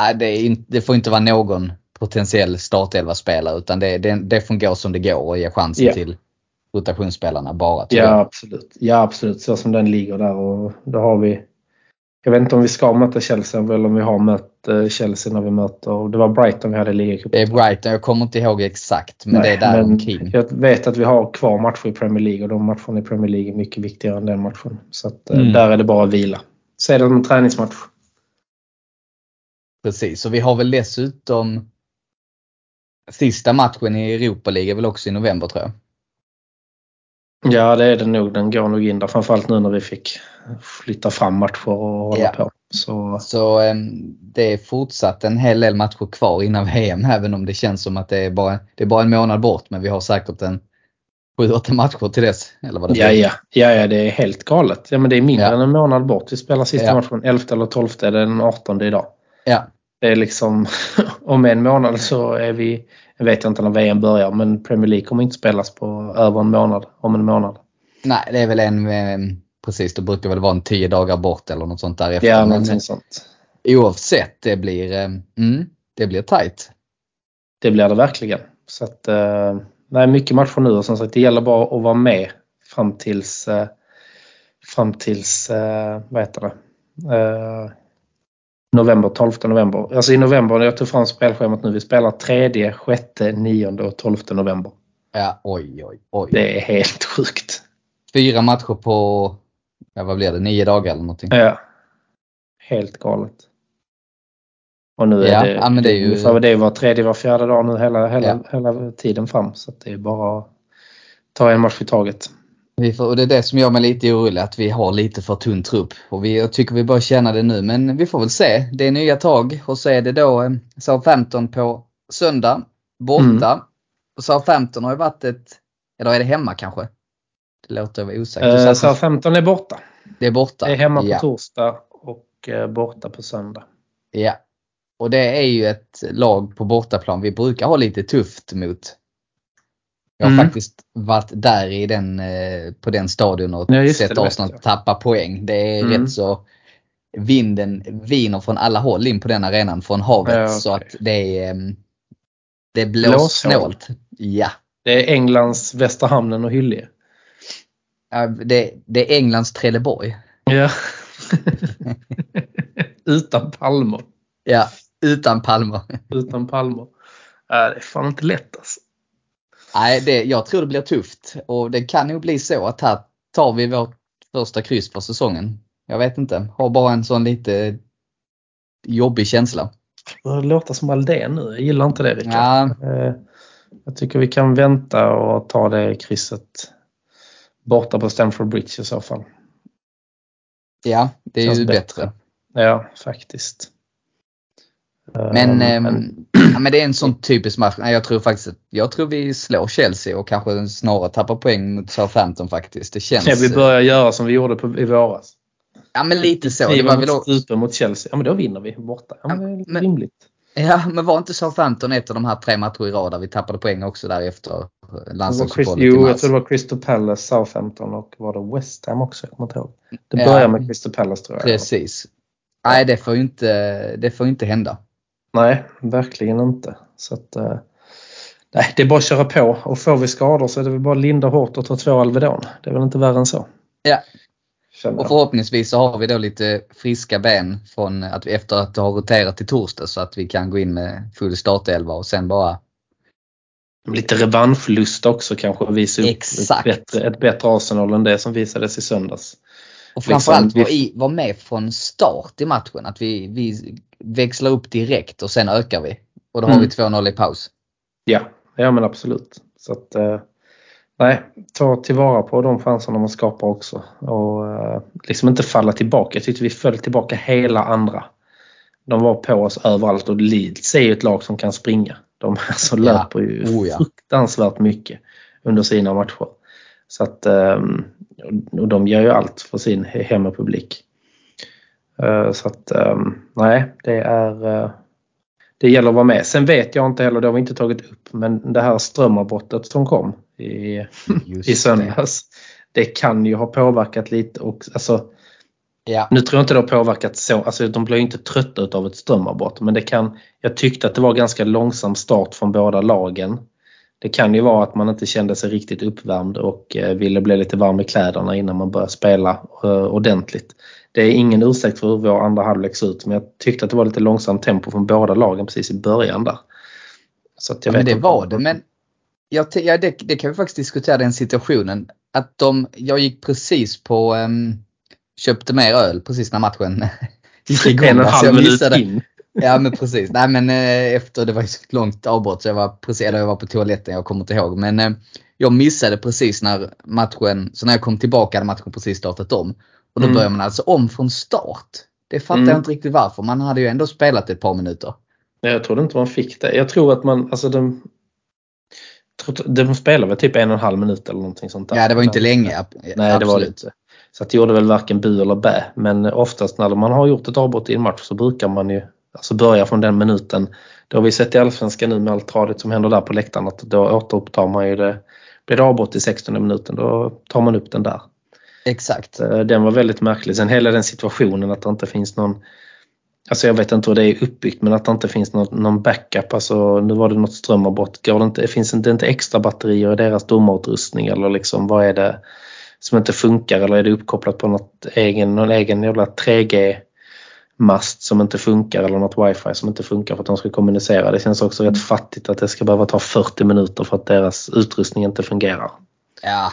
nej, det, är inte, det får inte vara någon potentiell startelva-spelare utan det, det, det får gå som det går och ge chansen Ja. till rotationsspelarna bara. Ja, jag. absolut. Ja, absolut. Så som den ligger där. Och då har vi... Jag vet inte om vi ska möta Chelsea eller om vi har mött eh, Chelsea när vi möter... Det var Brighton vi hade ligacupen. Det är Brighton, jag kommer inte ihåg exakt men det är där men omkring. Jag vet att vi har kvar matcher i Premier League och de matcherna i Premier League är mycket viktigare än den matchen. Så att, eh, Mm. där är det bara att vila. Se det som en träningsmatch. Precis, och vi har väl dessutom sista matchen i Europa League är väl också i november tror jag. Ja, det är det nog. Den går nog in där. Framförallt nu när vi fick flytta fram matcher och hålla Ja. på. Så Så eh, det är fortsatt en hel del matcher kvar innan VM även om det känns som att det är bara, det är bara en månad bort men vi har säkert en 7-8 matcher till dess. Eller vad det Ja, ja, ja, ja, det är helt galet. Ja, men det är mindre Ja. än en månad bort. Vi spelar sista Ja. matchen 11 eller 12, det är den 18 idag. Ja, Det är liksom, [LAUGHS] om en månad så är vi, jag vet inte när VM börjar, men Premier League kommer inte spelas på över en månad, om en månad. nej det är väl en, eh, precis det brukar väl vara en 10 dagar bort eller något sånt där efter. Ja, någonting sånt. oavsett, det blir, eh, mm, det blir tight. Det blir det verkligen. Så att, eh, nej, mycket matcher nu och som sagt det gäller bara att vara med fram tills, eh, fram tills, eh, vad heter det, eh, november, 12 november. Alltså i november, jag tog fram spelschemat nu, vi spelar 3, 6, 9 och 12 november. Ja, oj, oj, oj. Det är helt sjukt. Fyra matcher på, ja vad blir det, nio dagar eller någonting. Ja. Helt galet. Och nu är Ja, det, ja, men det är ju- det var tredje, var fjärde dag nu hela, hela, Ja. hela tiden fram. Så det är bara att ta en match i taget. Vi får, och det är det som gör mig lite orolig, att vi har lite för tunn trupp. Och vi, jag tycker vi bör känna det nu, men vi får väl se. Det är nya tag och så är det då eh, Southampton på söndag, borta. Mm. Och Southampton har ju varit ett, eller är det hemma kanske? Det låter jag vara osäkert. Eh, 15 är borta. det är borta. Det är hemma på ja. torsdag och eh, borta på söndag. Ja. Och det är ju ett lag på bortaplan vi brukar ha lite tufft mot. Jag har Mm. faktiskt varit där i den, eh, på den stadion och Ja, sett det Arsenal tappa poäng. Det är Mm. rätt så Vinden viner från alla håll in på den arenan från havet. Ja, Så okej. att det är mm, det blåser Blåshål. snålt. Ja. Det är Englands Västerhamnen och Hyllie. Ja, Det, det är Englands Trelleborg. Ja. [LAUGHS] Utan palmer. Ja, utan palmer. Utan palmer. Äh, det är fan inte lätt alltså. Nej, det, jag tror det blir tufft och det kan nog bli så att här tar vi vårt första kryss för säsongen. Jag vet inte, har bara en sån lite jobbig känsla. Det låter som Aldén nu. Jag gillar inte det Rickard. Ja, Eh, Jag tycker vi kan vänta och ta det krysset borta på Stamford Bridge i så fall. ja det är Känns ju bättre. bättre. Ja, faktiskt. Men, Eh, ehm, ja, men det är en sån typisk match. Jag tror faktiskt jag tror vi slår Chelsea och kanske snarare tappar poäng mot Southampton faktiskt. Det känns... ja, vi börjar göra som vi gjorde på, i våras. Ja men lite så. Det Vi var väl strupen mot Chelsea. Ja, men då vinner vi borta. Ja, men men- rimligt. ja men var inte Southampton ett av de här tre matcher i rad där vi tappade poäng också där efter Det var Chris, landslagsuppehållet jo, jag tror det var Crystal Palace, Southampton och var det West Ham också? Jag kommer inte ihåg. Det Ja. börjar med Crystal Palace tror jag. Precis. Nej det får ju inte, det får inte hända. Nej, verkligen inte. Så att, eh, nej, det är bara att köra på och får vi skador så är det väl bara att linda hårt och ta två Alvedon. Det är väl inte värre än så. Ja. Och förhoppningsvis så har vi då lite friska ben från att vi efter att ha roterat till torsdag så att vi kan gå in med full startelva och sen bara Lite revanschlust också kanske visa upp Exakt. Ett, bättre, ett bättre Arsenal än det som visades i söndags. Och Liksom, framförallt vi- vara med från start i matchen. Att vi, vi växlar upp direkt och sen ökar vi. Och då har Mm. vi 2-0 i paus. Ja, ja men absolut. Så att, eh, nej, ta tillvara på de chanserna man skapar också. Och eh, liksom inte falla tillbaka. Jag tyckte vi föll tillbaka hela andra. De var på oss överallt och Leeds är ju ett lag som kan springa. De [LAUGHS] alltså Ja. löper ju Oh, ja. fruktansvärt mycket. under sina matcher. Så att, ehm, och de gör ju allt för sin hemmapublik. Eh, så att ehm, nej, det är eh, det gäller att vara med. Sen vet jag inte heller, det har vi inte tagit upp, men det här strömavbrottet som kom i, [LAUGHS] i söndags. Det. det kan ju ha påverkat lite och alltså Ja. Nu tror jag inte det har påverkat så, alltså de blir inte trötta av ett strömavbrott men det kan, jag tyckte att det var ganska långsam start från båda lagen. Det kan ju vara att man inte kände sig riktigt uppvärmd och eh, ville bli lite varm i kläderna innan man började spela eh, ordentligt. Det är ingen ursäkt för hur vår andra halvlek ser ut men jag tyckte att det var lite långsamt tempo från båda lagen precis i början där. Så jag ja, men det var det men jag, ja, det, det, kan vi faktiskt diskutera den situationen. Att de, jag gick precis på um köpte mer öl precis när matchen [LAUGHS] gick igång. En och en halv minut in. Ja men precis. Nej men eh, efter, det var ju så långt avbrott så jag var precis, eller jag var på toaletten, jag kommer inte ihåg. Men eh, jag missade precis när matchen, så när jag kom tillbaka hade matchen precis startat om. Och då mm. börjar man alltså om från start. Det fattar mm. jag inte riktigt varför. Man hade ju ändå spelat ett par minuter. Jag trodde inte man fick det. Jag tror att man, alltså de, de spelar väl typ en och en halv minut eller någonting sånt där. Ja det var inte länge. Nej absolut. det var det inte. Så att det gjorde väl varken bu eller bä. Men oftast när man har gjort ett avbrott i en match så brukar man ju alltså börja från den minuten. Det har vi sett i Allsvenskan nu med allt tradigt som händer där på läktaren att då återupptar man ju det. Blir det avbrott i 16 minuten då tar man upp den där. Exakt. Eh, den var väldigt märklig. Sen hela den situationen att det inte finns någon Alltså jag vet inte hur det är uppbyggt men att det inte finns någon, någon backup. Alltså nu var det något strömavbrott. Går det inte, finns det inte extra batterier i deras domarutrustning eller liksom vad är det? som inte funkar eller är det uppkopplat på något egen, någon egen jävla 3G mast som inte funkar eller något wifi som inte funkar för att de ska kommunicera. Det känns också rätt fattigt att det ska behöva ta 40 minuter för att deras utrustning inte fungerar. Ja,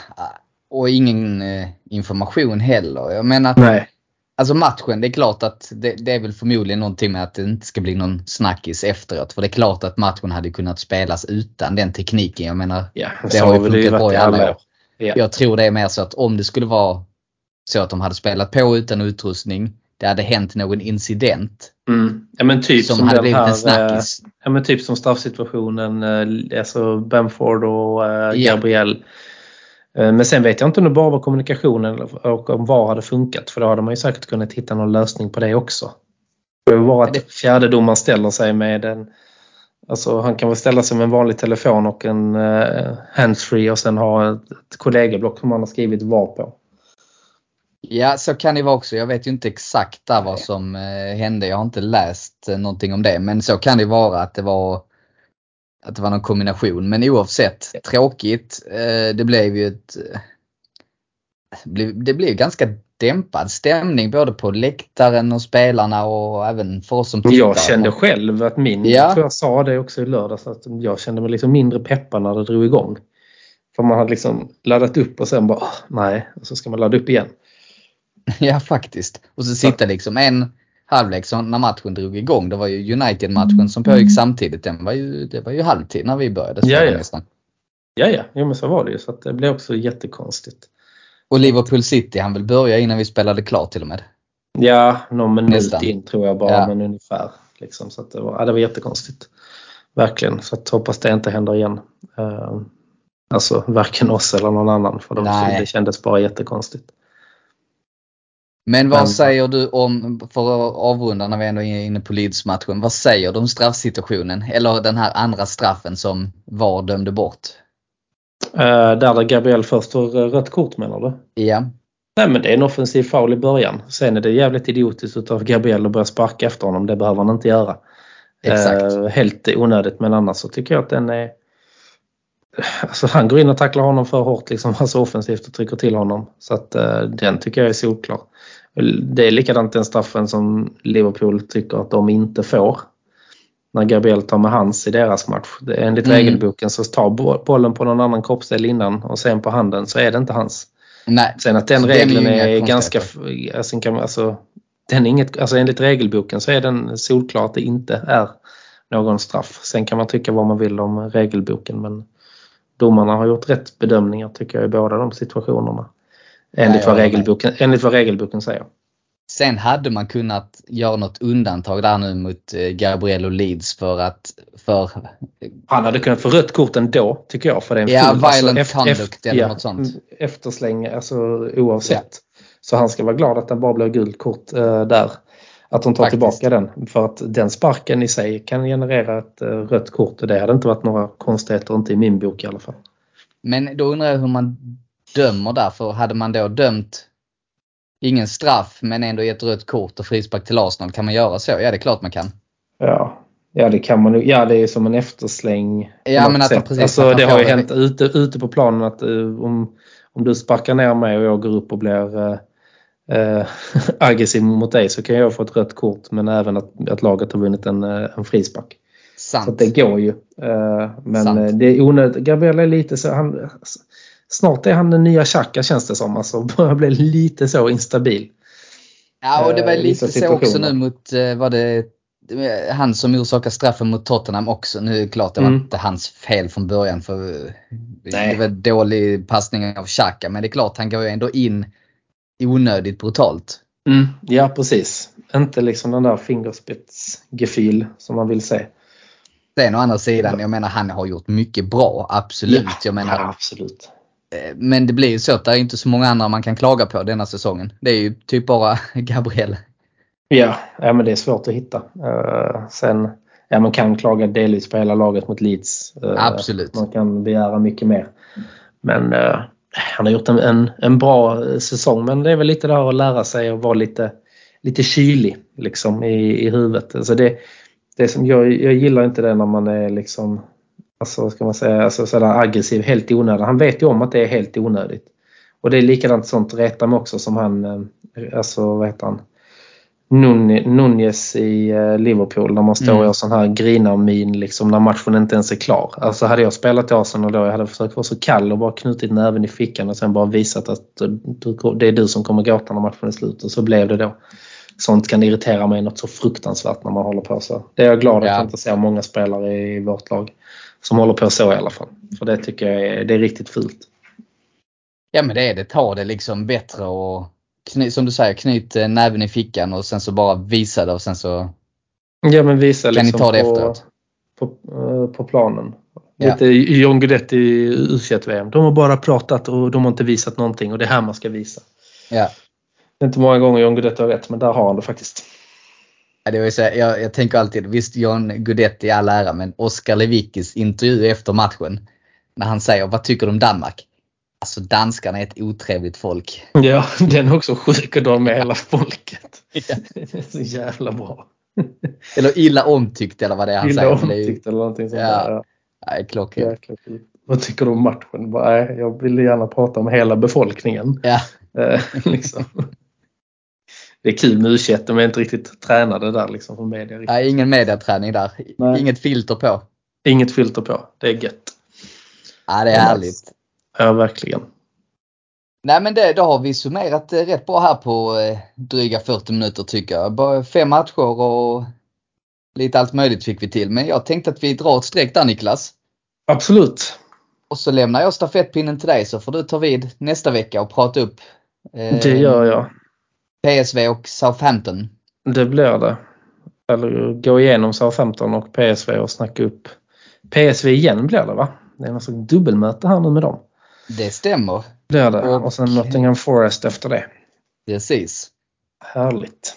och ingen eh, information heller. Jag menar, Nej. Alltså matchen, det är klart att det, det, är väl förmodligen någonting med att det inte ska bli någon snackis efteråt. För det är klart att matchen hade kunnat spelas utan den tekniken. Jag menar, ja, det har ju funkat bra i alla år. Yeah. Jag tror det är mer så att om det skulle vara så att de hade spelat på utan utrustning, det hade hänt någon incident. Mm. Ja, men typ som, som hade blivit här, en snackis. Eh, ja, men typ som straffsituationen, eh, alltså Bamford och yeah. Gabriel. Eh, men sen vet jag inte om det bara var kommunikationen och om VAR hade funkat för då hade man ju säkert kunnat hitta någon lösning på det också. Det var att fjärdedomaren ställer sig med en Alltså han kan väl ställa sig med en vanlig telefon och en handsfree och sen ha ett, ett kollegieblock som han har skrivit VAR på. Ja, så kan det vara också. Jag vet ju inte exakt där vad som uh, hände. Jag har inte läst uh, någonting om det. Men så kan det vara att det var att det var någon kombination. Men oavsett, tråkigt. Uh, det blev ju ett... Det blev ganska dämpad stämning både på läktaren och spelarna och även för oss som tittar. Jag kände själv att min, ja. jag tror jag sa det också i lördags, att jag kände mig liksom mindre peppad när det drog igång. För man hade liksom laddat upp och sen bara, nej, och så ska man ladda upp igen. [LAUGHS] Ja faktiskt. Och så sitta liksom en halvlek så när matchen drog igång. Det var ju United-matchen som pågick samtidigt. Den var ju, det var ju halvtid när vi började spela ja, ja. nästan. Ja, ja, jo, men så var det ju. Så det blev också jättekonstigt. Och Liverpool City han vill börja innan vi spelade klart till och med. Ja, någon minut Nästan. in tror jag bara, ja. men ungefär. Liksom, så det, var, ja, det var jättekonstigt. Verkligen, så att hoppas det inte händer igen. Uh, alltså varken oss eller någon annan för de, det kändes bara jättekonstigt. Men vad men, säger du om, för att avrunda när vi ändå är inne på Leeds-matchen, vad säger du om straffsituationen? Eller den här andra straffen som VAR dömde bort? Uh, där Gabriel först får rött kort menar du? Ja. Nej men det är en offensiv foul i början. Sen är det jävligt idiotiskt utav Gabriel att börja sparka efter honom. Det behöver han inte göra. Exakt. Uh, helt onödigt men annars så tycker jag att den är Alltså han går in och tacklar honom för hårt liksom, alltså offensivt och trycker till honom. Så att uh, den tycker jag är solklar. Det är likadant den straffen som Liverpool tycker att de inte får när Gabriel tar med hans i deras match. Enligt mm. regelboken så tar bollen på någon annan kroppsdel innan och sen på handen så är det inte hans. Nej. Sen att den regeln är, är ganska... Alltså, kan, alltså, den är inget, alltså enligt regelboken så är den solklar att det inte är någon straff. Sen kan man tycka vad man vill om regelboken men domarna har gjort rätt bedömningar tycker jag i båda de situationerna. Enligt, Nej, vad, regelboken, enligt vad regelboken säger. Sen hade man kunnat göra något undantag där nu mot eh, Gabriel och Leeds för att för Han hade kunnat få rött kort ändå tycker jag. För det är en Ja, full- violent efter- conduct eller ja, något sånt. Eftersläng, alltså oavsett. Så han ska vara glad att det bara blir gult kort eh, där. Att de tar Faktiskt. tillbaka den. För att den sparken i sig kan generera ett eh, rött kort och det hade inte varit några konstigheter, inte i min bok i alla fall. Men då undrar jag hur man dömer där. För hade man då dömt ingen straff men ändå gett rött kort och frispark till Arsenal, kan man göra så? Ja, det är klart man kan. Ja, ja det kan man. Ja, det är som en eftersläng. Ja, men att sätt. precis- alltså, att det har ju det. hänt ute, ute på planen att eh, om, om du sparkar ner mig och jag går upp och blir eh, eh, [LAUGHS] aggressiv mot dig så kan jag få ett rött kort men även att, att laget har vunnit en, en frispark. Så Sant. att det går ju. Men Sant. det är onödigt. Gabriel är lite så, han, snart är han den nya Xhaka känns det som. Alltså [LAUGHS] börjar bli lite så instabil. Ja, och det var eh, lite så också nu mot, eh, var det eh, han som orsakade straffen mot Tottenham också. Nu är det klart det var Mm. inte hans fel från början för Nej. det var dålig passning av Xhaka. Men det är klart han går ju ändå in onödigt brutalt. Mm, ja precis. Inte liksom den där fingerspetsgefühl som man vill se. Sen å andra sidan, jag menar han har gjort mycket bra, absolut. Jag menar, ja, absolut. Eh, men det blir ju så att det är inte så många andra man kan klaga på denna säsongen. Det är ju typ bara [LAUGHS] Gabriel. Ja, ja men det är svårt att hitta. Eh, sen, ja man kan klaga delvis på hela laget mot Leeds. Eh, Absolut. Man kan begära mycket mer. Men han har gjort en, en, en bra säsong. Men det är väl lite det här att lära sig och vara lite, lite kylig liksom, i, i huvudet. Alltså det, det som jag, jag gillar inte det när man är liksom alltså, ska man säga, alltså, sådär aggressiv helt i onödan. Han vet ju om att det är helt onödigt. Och det är likadant sånt Retam också som han, eh, alltså vad heter han? Nun- Nunez i eh, Liverpool när man står Mm. och sån här grina-min liksom när matchen inte ens är klar. Alltså hade jag spelat i Arsenal då, jag hade försökt vara så kall och bara knutit näven i fickan och sen bara visat att eh, det är du som kommer gråta när matchen är slut. Och så blev det då. Sånt kan irritera mig något så fruktansvärt när man håller på så. Det är jag glad att Ja. jag inte ser många spelare i vårt lag som håller på så i alla fall. För det tycker jag är, det är riktigt fult. Ja men det är det. Ta det liksom bättre och kny, som du säger, knyt eh, näven i fickan och sen så bara visa det och sen så Ja men visa kan ni liksom ta det på, efteråt. på, eh, på planen. Ja. Lite John Guidetti i u vm De har bara pratat och de har inte visat någonting och det är här man ska visa. Ja. Det är inte många gånger John Guidetti har rätt men där har han det faktiskt. Det var ju så, jag, jag tänker alltid, visst John Guidetti i all ära, men Oskar Lewickis intervju efter matchen. När han säger, vad tycker du om Danmark? Alltså danskarna är ett otrevligt folk. Ja, den är också sjuk att dra med hela folket. Ja. Det är så jävla bra. Eller illa omtyckt eller vad det är han Illa säger. ju- omtyckt eller någonting sånt Ja. där. Ja. Nej, klockrent. Vad tycker du om matchen? Bara, nej, jag vill gärna prata om hela befolkningen. Ja. Eh, [LAUGHS] liksom. Det är kul med u de är inte riktigt tränade där liksom för media. riktigt. Nej, ingen mediaträning där. Nej. Inget filter på. Inget filter på. Det är gött. Ja, det är härligt. Ja, verkligen. Nej men det, då har vi summerat eh, rätt bra här på eh, dryga 40 minuter tycker jag. Bara fem matcher och lite allt möjligt fick vi till. Men jag tänkte att vi drar ett streck där Niklas. Absolut. Och så lämnar jag stafettpinnen till dig så får du ta vid nästa vecka och prata upp eh, Det gör jag. PSV och Southampton. Det blir det. Eller gå igenom Southampton och PSV och snacka upp PSV igen blir det va? Det är något slags dubbelmöte här nu med dem. Det stämmer. Blir det. Och- Och sen Nottingham Forest efter det. Precis. Härligt.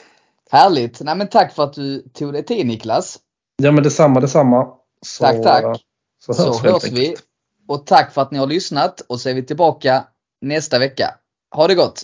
Härligt. Nej men tack för att du tog dig tid Niklas. Ja men detsamma, detsamma. Så, Tack, tack. Så Så hörs, vi helt hörs vi. enkelt. Och tack för att ni har lyssnat och så är vi tillbaka nästa vecka. Ha det gott!